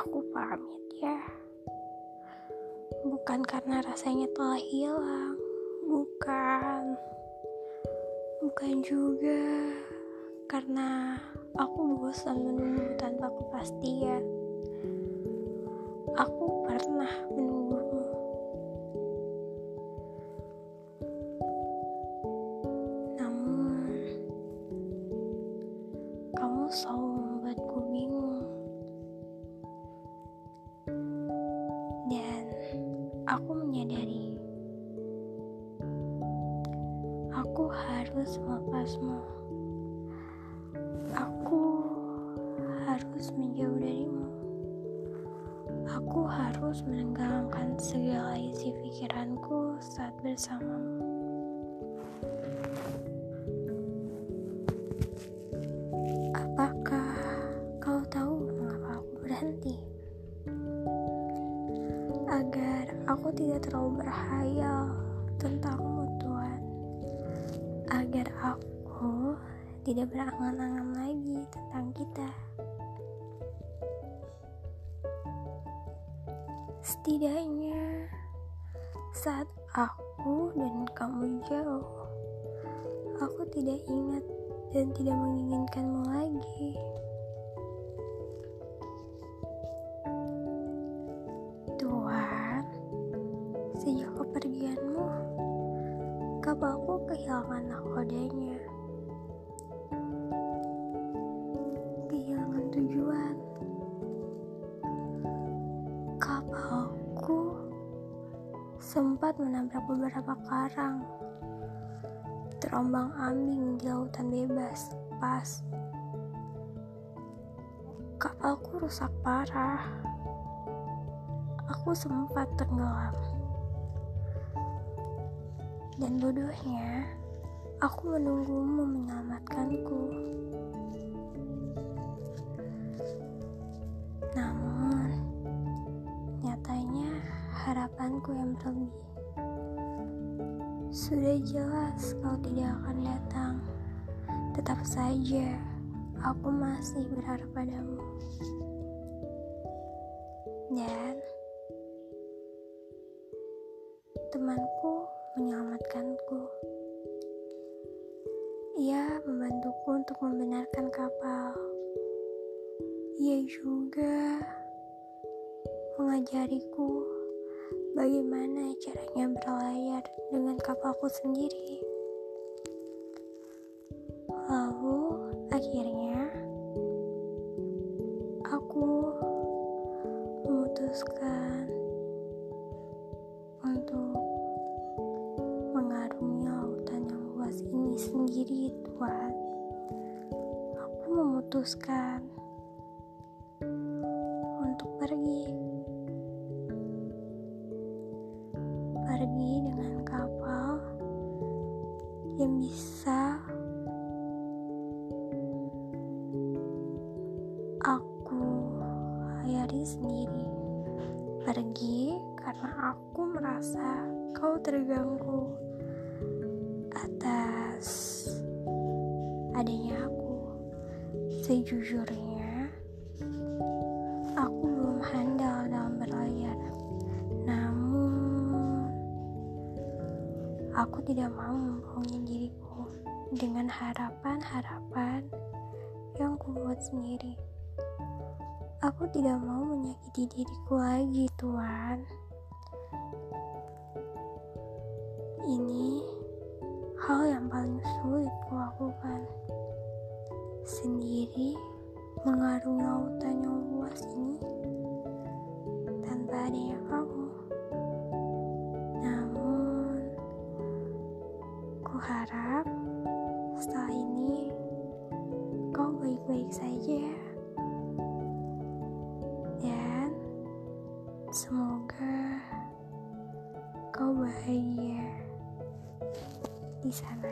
aku pamit ya. Bukan karena rasanya telah hilang, bukan. Bukan juga karena aku bosan menunggu tanpa kepastian. Aku pernah menunggumu. Namun, kamu selalu menyadari aku harus melepasmu. Aku harus menjauh darimu. Aku harus menenggelamkan segala isi pikiranku saat bersamamu. Tidak terlalu berhayal tentangmu, Tuhan. Agar aku tidak berangan-angan lagi tentang kita. Setidaknya saat aku dan kamu jauh, aku tidak ingat dan tidak menginginkanmu lagi. Sejak kepergianmu, kapalku kehilangan nakodanya. Kehilangan tujuan. Kapalku sempat menabrak beberapa karang terombang ambing di lautan bebas pas kapalku rusak parah aku sempat tenggelam dan bodohnya aku menunggumu menyelamatkanku namun nyatanya harapanku yang berlebih sudah jelas kau tidak akan datang. Tetap saja, aku masih berharap padamu. Dan temanku mengajariku bagaimana caranya berlayar dengan kapalku sendiri. Lalu, akhirnya aku memutuskan untuk mengarungi lautan yang luas ini sendiri, Tuhan. Aku memutuskan untuk pergi. Yang bisa aku layari sendiri. Pergi karena aku merasa kau terganggu atas adanya aku. Sejujurnya, aku tidak mau membohongi diriku dengan harapan-harapan yang kubuat sendiri. Aku tidak mau menyakiti diriku lagi, Tuhan. Ini hal yang paling sulit kulakukan. Sendiri mengarungi lautan yang luas ini tanpa adanya kamu. Harap setelah ini kau baik-baik saja. Dan semoga kau bahagia di sana.